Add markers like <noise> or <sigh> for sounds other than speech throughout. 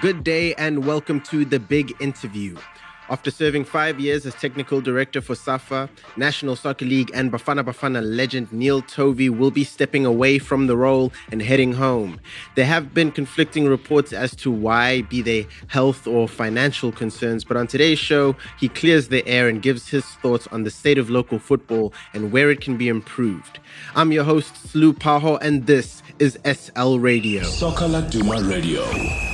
Good day and welcome to the big interview. After serving five years as technical director for SAFA, National Soccer League, and Bafana Bafana legend Neil Tovey will be stepping away from the role and heading home. There have been conflicting reports as to why, be they health or financial concerns, but on today's show, he clears the air and gives his thoughts on the state of local football and where it can be improved. I'm your host, Slu Paho, and this is SL Radio. Soccer Laduma Radio.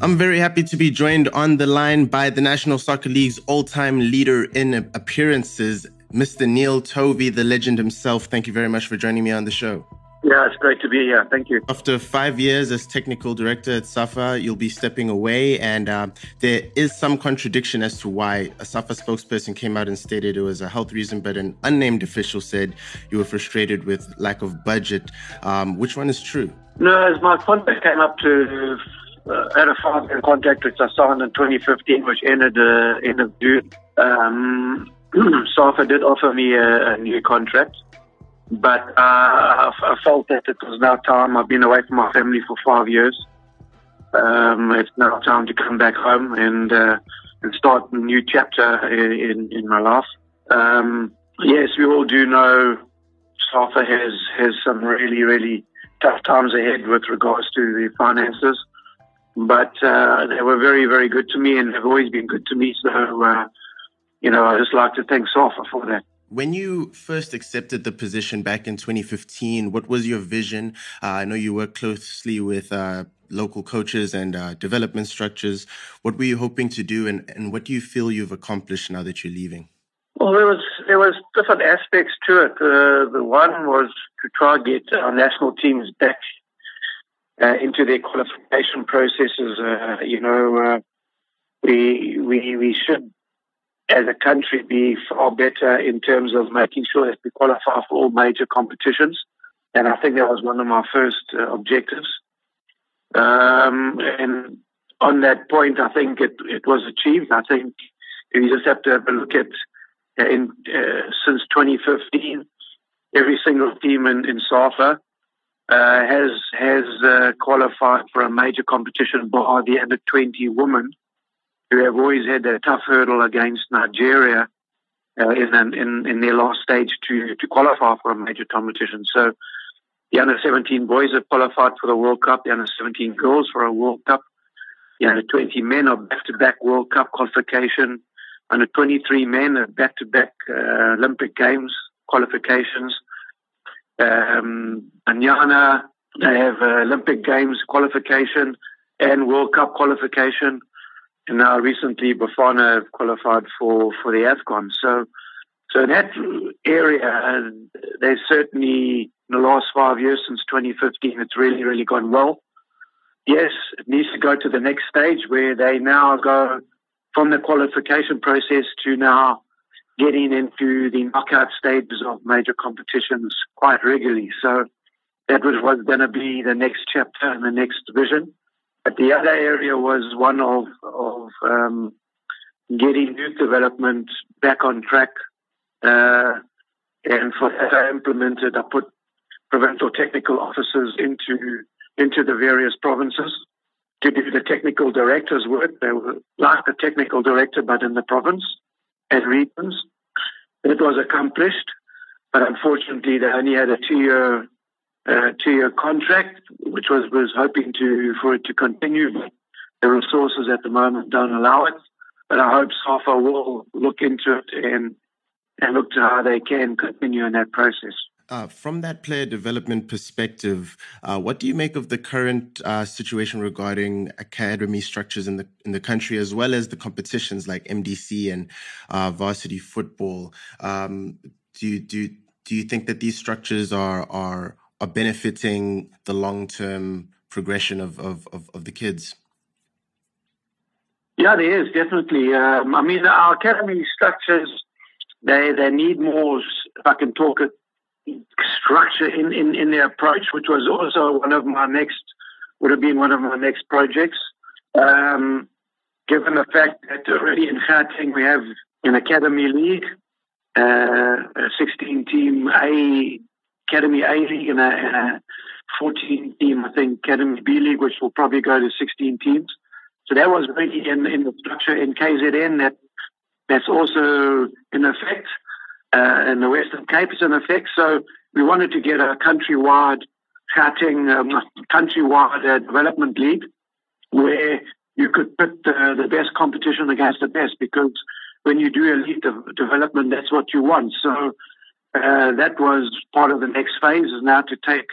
I'm very happy to be joined on the line by the National Soccer League's all-time leader in appearances, Mr. Neil Tovey, the legend himself. Thank you very much for joining me on the show. Yeah, it's great to be here. Thank you. After five years as technical director at SAFA, you'll be stepping away, and uh, there is some contradiction as to why a SAFA spokesperson came out and stated it was a health reason, but an unnamed official said you were frustrated with lack of budget. Um, which one is true? No, as my contract came up to uh, had a five-year contract which I signed in 2015, which ended uh, end of June. Um, <clears throat> SAFA did offer me a, a new contract, but uh, I, I felt that it was now time. I've been away from my family for five years. Um, it's now time to come back home and uh, and start a new chapter in, in my life. Um, yes, we all do know SAFA has has some really really tough times ahead with regards to the finances but uh, they were very, very good to me and have always been good to me. So, uh, you know, I just like to thank SAFA for that. When you first accepted the position back in 2015, what was your vision? Uh, I know you work closely with uh, local coaches and uh, development structures. What were you hoping to do, and, and what do you feel you've accomplished now that you're leaving? Well, there was there was different aspects to it. Uh, the one was to try and get our national teams back uh, into their qualification processes. Uh, you know, uh, we we we should, as a country, be far better in terms of making sure that we qualify for all major competitions. And I think that was one of my first uh, objectives. Um, and on that point, I think it, it was achieved. I think you just have to have a look at uh, in uh, since 2015, every single team in, in SAFA uh, has has uh, qualified for a major competition by the under 20 women who have always had a tough hurdle against Nigeria uh, in, in in their last stage to to qualify for a major competition. So the under 17 boys have qualified for the World Cup. The under 17 girls for a World Cup. The under 20 men are back to back World Cup qualification. Under 23 men are back to back Olympic Games qualifications um, Banyana, they have uh, Olympic Games qualification and World Cup qualification. And now recently Bafana have qualified for, for the AFCON. So, so in that area, uh, there's certainly in the last five years since 2015, it's really, really gone well. Yes, it needs to go to the next stage where they now go from the qualification process to now getting into the knockout stages of major competitions quite regularly. So that was, was going to be the next chapter and the next vision. But the other area was one of, of um, getting youth development back on track. Uh, and for that, I implemented, I put provincial technical officers into into the various provinces to do the technical director's work. They were like the technical director, but in the province and regions. It was accomplished, but unfortunately, they only had a two-year uh, two-year contract, which was was hoping to for it to continue. The resources at the moment don't allow it. But I hope SAFA will look into it and and look to how they can continue in that process. Uh, from that player development perspective, uh, what do you make of the current uh, situation regarding academy structures in the in the country, as well as the competitions like MDC and uh, varsity football? Um, do you do do you think that these structures are are are benefiting the long term progression of, of, of, of, the kids? Yeah, there is definitely. Um, I mean, our academy structures they they need more. If I can talk it structure in, in, in their approach, which was also one of my next, would have been one of my next projects. Um, given the fact that already in Gauteng we have an academy league, uh, a 16 team A Academy A League and a, and a 14 team, I think, Academy B League, which will probably go to 16 teams. So that was really in, in the structure in KZN that that's also in effect. Uh, in the Western Cape is in effect. So we wanted to get a countrywide chatting, um, countrywide uh, development league where you could put the, the best competition against the best because when you do elite de- development, that's what you want. So uh, that was part of the next phase is now to take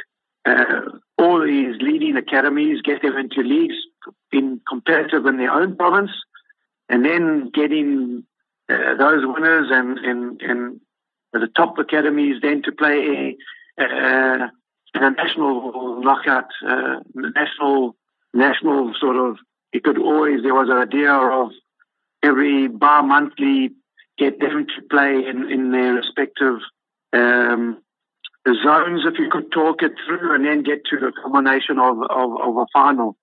uh, all these leading academies, get them into leagues, being competitive in their own province, and then getting uh, those winners and, and, and the top academies then to play a, a, a national knockout, uh, national national sort of. You could always there was an idea of every bar monthly get them to play in, in their respective um, zones if you could talk it through and then get to the culmination of, of, of a final.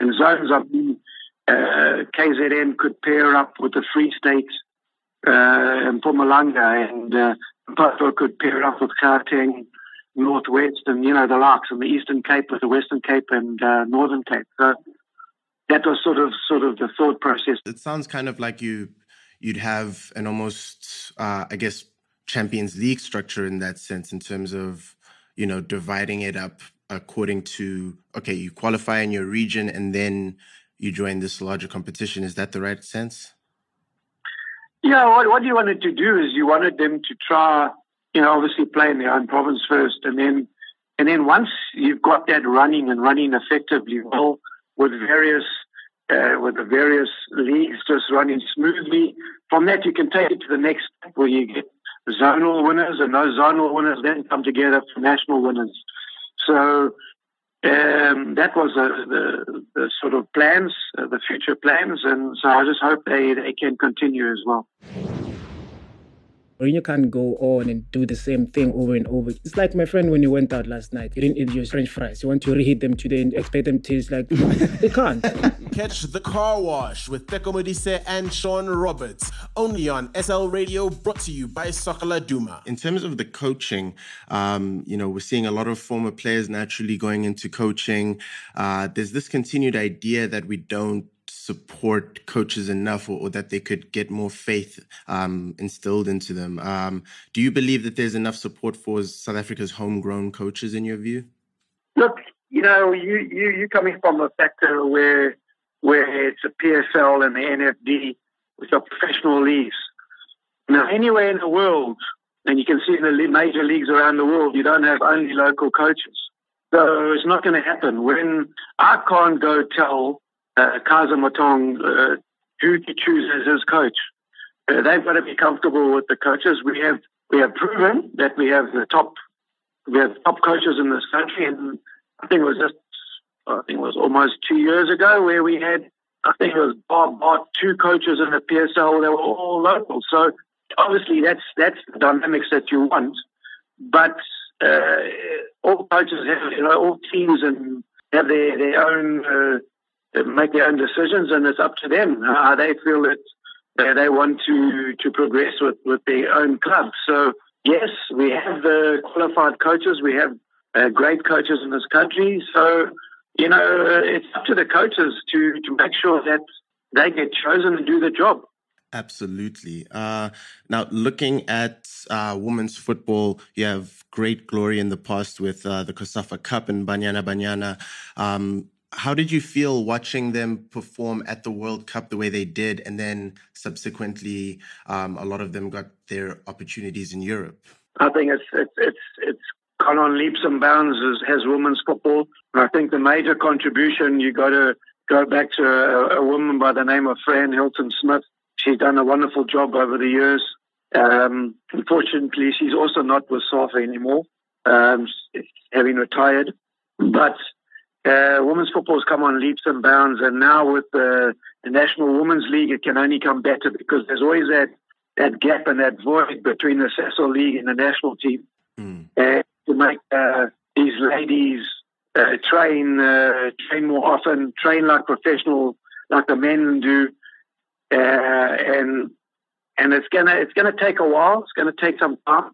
And zones, I mean, uh, KZN could pair up with the Free State uh, and Mpumalanga and uh, Poto could pair it up with Gauteng, Northwest and, you know, the likes and the Eastern Cape with the Western Cape and uh, Northern Cape. So that was sort of sort of the thought process. It sounds kind of like you you'd have an almost, uh, I guess, Champions League structure in that sense, in terms of you know dividing it up according to okay, you qualify in your region and then you join this larger competition. Is that the right sense? Yeah, what, what you wanted to do is you wanted them to try, you know, obviously play in their own province first, and then and then once you've got that running and running effectively well with various uh, with the various leagues just running smoothly, from that you can take it to the next step where you get zonal winners, and those zonal winners then come together for national winners. So um, that was uh, the, the sort of plans, uh, the future plans, and so I just hope they, they can continue as well. You can't go on and do the same thing over and over. It's like my friend when you went out last night. You didn't eat your French fries. You want to reheat them today and expect them to taste like <laughs> they can't. Catch the car wash with Teko Modise and Sean Roberts only on SL Radio, brought to you by Soccer Laduma. In terms of the coaching, um, you know, we're seeing a lot of former players naturally going into coaching. Uh, there's this continued idea that we don't support coaches enough or, or, that they could get more faith um, instilled into them. Um, do you believe that there's enough support for South Africa's homegrown coaches in your view? Look, you know, you, you, you coming from a sector where, where it's a PSL and the NFD, which are professional leagues. Now, anywhere in the world, and you can see in the major leagues around the world, you don't have only local coaches. So it's not going to happen. When I can't go tell uh, Kaizer Motaung, uh, who to choose as his coach. Uh, they've got to be comfortable with the coaches. We have we have proven that we have the top we have top coaches in this country, and I think it was just I think it was almost two years ago where we had I think it was bar, bar two coaches in the PSL. They were all local, so obviously that's that's the dynamics that you want. But uh, all coaches have you know all teams and have their their own. Uh, make their own decisions, and it's up to them how they feel that they, want to to progress with with their own club. So yes, we have the qualified coaches, we have uh, great coaches in this country. So you know, it's up to the coaches to to make sure that they get chosen to do the job. Absolutely. Uh, now, looking at uh, women's football, you have great glory in the past with uh, the COSAFA Cup and Banyana Banyana. Um, how did you feel watching them perform at the World Cup the way they did, and then subsequently, um, a lot of them got their opportunities in Europe? I think it's it's it's, it's gone on leaps and bounds as has women's football. And I think the major contribution you got to go back to a, a, woman by the name of Fran Hilton Smith. She's done a wonderful job over the years. Um, unfortunately, she's also not with SAFA anymore, um, having retired. But uh, women's football has come on leaps and bounds, and now with the, the National Women's League, it can only come better because there's always that that gap and that void between the Sasol League and the national team. Mm. Uh, to make uh, these ladies uh, train uh, train more often, train like professional, like the men do, uh, and and it's gonna it's gonna take a while. It's gonna take some time.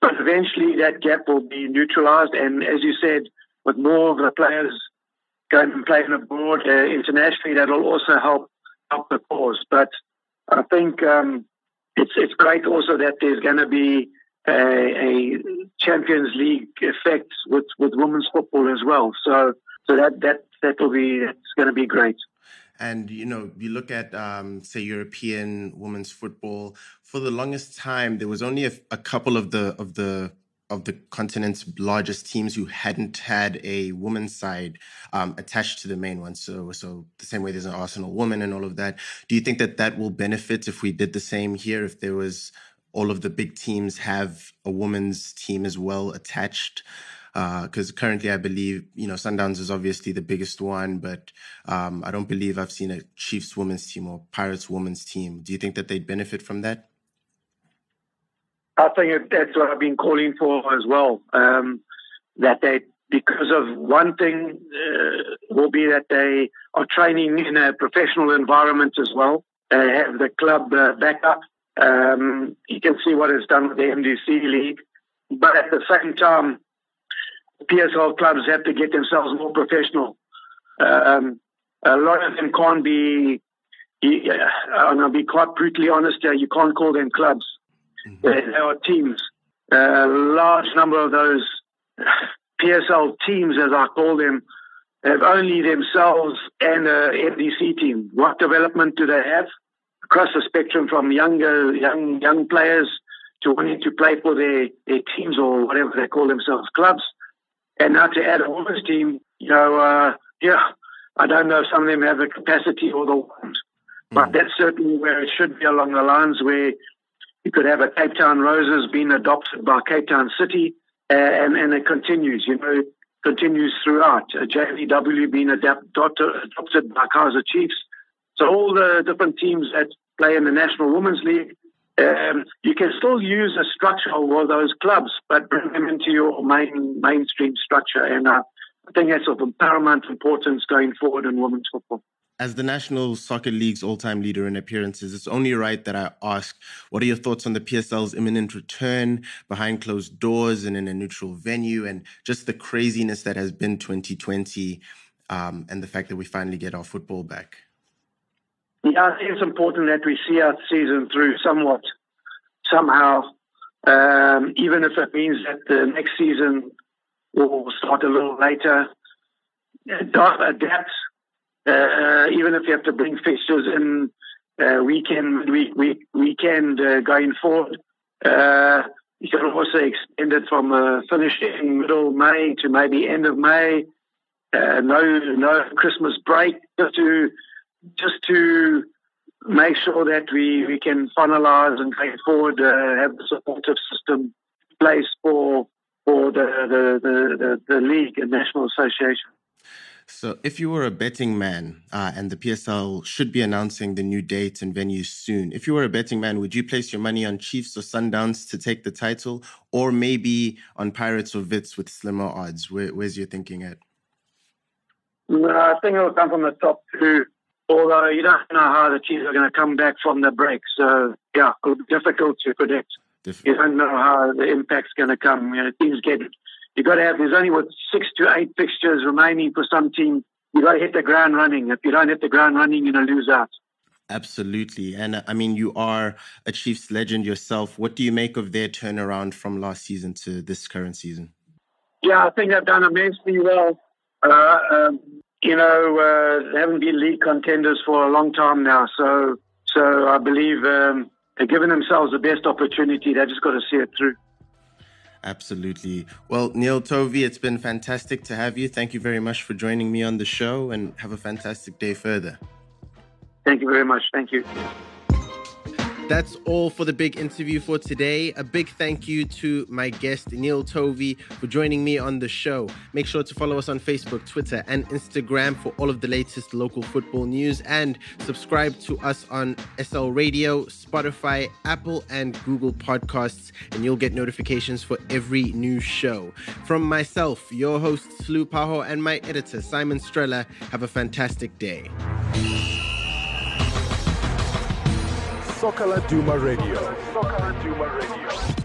but eventually that gap will be neutralized. And as you said, with more of the players going and playing abroad uh, internationally, that will also help help the cause. But I think um, it's it's great also that there's going to be a, a, Champions League effect with, with women's football as well. So so that that that will be it's going to be great. And you know, you look at um, say European women's football. For the longest time, there was only a, a couple of the of the of the continent's largest teams who hadn't had a women's side um, attached to the main one. So, so the same way there's an Arsenal woman and all of that. Do you think that that will benefit if we did the same here? If there was all of the big teams have a women's team as well attached? because uh, currently I believe you know Sundowns is obviously the biggest one, but um, I don't believe I've seen a Chiefs women's team or Pirates women's team. Do you think that they'd benefit from that? I think that's what I've been calling for as well. Um, that they, because of one thing, uh, will be that they are training in a professional environment as well. They have the club uh, backup. Um, you can see what it's done with the MDC League, but at the same time, PSL clubs have to get themselves more professional. Um, a lot of them can't be, and I'll be quite brutally honest here, you can't call them clubs. Mm-hmm. They, are teams. A large number of those PSL teams, as I call them, have only themselves and a MDC team. What development do they have? Across the spectrum from younger, young, young players to wanting to play for their, their teams or whatever they call themselves, clubs. And now to add a women's team, you know, uh, yeah, I don't know if some of them have the capacity or the want, but mm. that's certainly where it should be along the lines where you could have a Cape Town Roses being adopted by Cape Town City, uh, and, and it continues, you know, continues throughout. A JVW being adopted, adopted by Kaizer Chiefs. So all the different teams that play in the National Women's League um, you can still use a structure of those clubs, but bring them into your main mainstream structure. And uh, I think that's of paramount importance going forward in women's football. As the National Soccer League's all time leader in appearances, it's only right that I ask what are your thoughts on the PSL's imminent return behind closed doors and in a neutral venue, and just the craziness that has been 2020 um, and the fact that we finally get our football back? Yeah, I think it's important that we see our season through somewhat, somehow, um, even if it means that the next season will start a little later. Adapt, even if you have to bring fixtures in uh, weekend, week, week, weekend uh, going forward. Uh, you can also extend it from uh, finishing middle May to maybe end of May. Uh, no, no Christmas break just to just to make sure that we, we can finalize and take forward, uh, have the supportive system in place for for the the, the, the, the league and national association. So, if you were a betting man, uh, and the PSL should be announcing the new dates and venues soon, if you were a betting man, would you place your money on Chiefs or Sundowns to take the title, or maybe on Pirates or Wits with slimmer odds? Where, where's your thinking at? No, I think it'll come from the top two although you don't know how the Chiefs are going to come back from the break. So, yeah, it'll be difficult to predict. You don't know how the impact's going to come. You know, teams get you got to have. There's only what six to eight fixtures remaining for some team. You got to hit the ground running. If you don't hit the ground running, you're going to lose out. Absolutely. And I mean, you are a Chiefs legend yourself. What do you make of their turnaround from last season to this current season? Yeah, I think they've done immensely well. Uh, um, you know, uh, they haven't been league contenders for a long time now. So, so I believe um, they're giving themselves the best opportunity. They just got to see it through. Absolutely. Well, Neil Tovey, it's been fantastic to have you. Thank you very much for joining me on the show and have a fantastic day further. Thank you very much. Thank you. That's all for the big interview for today. A big thank you to my guest, Neil Tovey, for joining me on the show. Make sure to follow us on Facebook, Twitter, and Instagram for all of the latest local football news and subscribe to us on SL Radio, Spotify, Apple, and Google Podcasts, and you'll get notifications for every new show. From myself, your host, Slu Paho, and my editor, Simon Strella, have a fantastic day. Soccer Laduma Radio. Soccer Laduma Radio.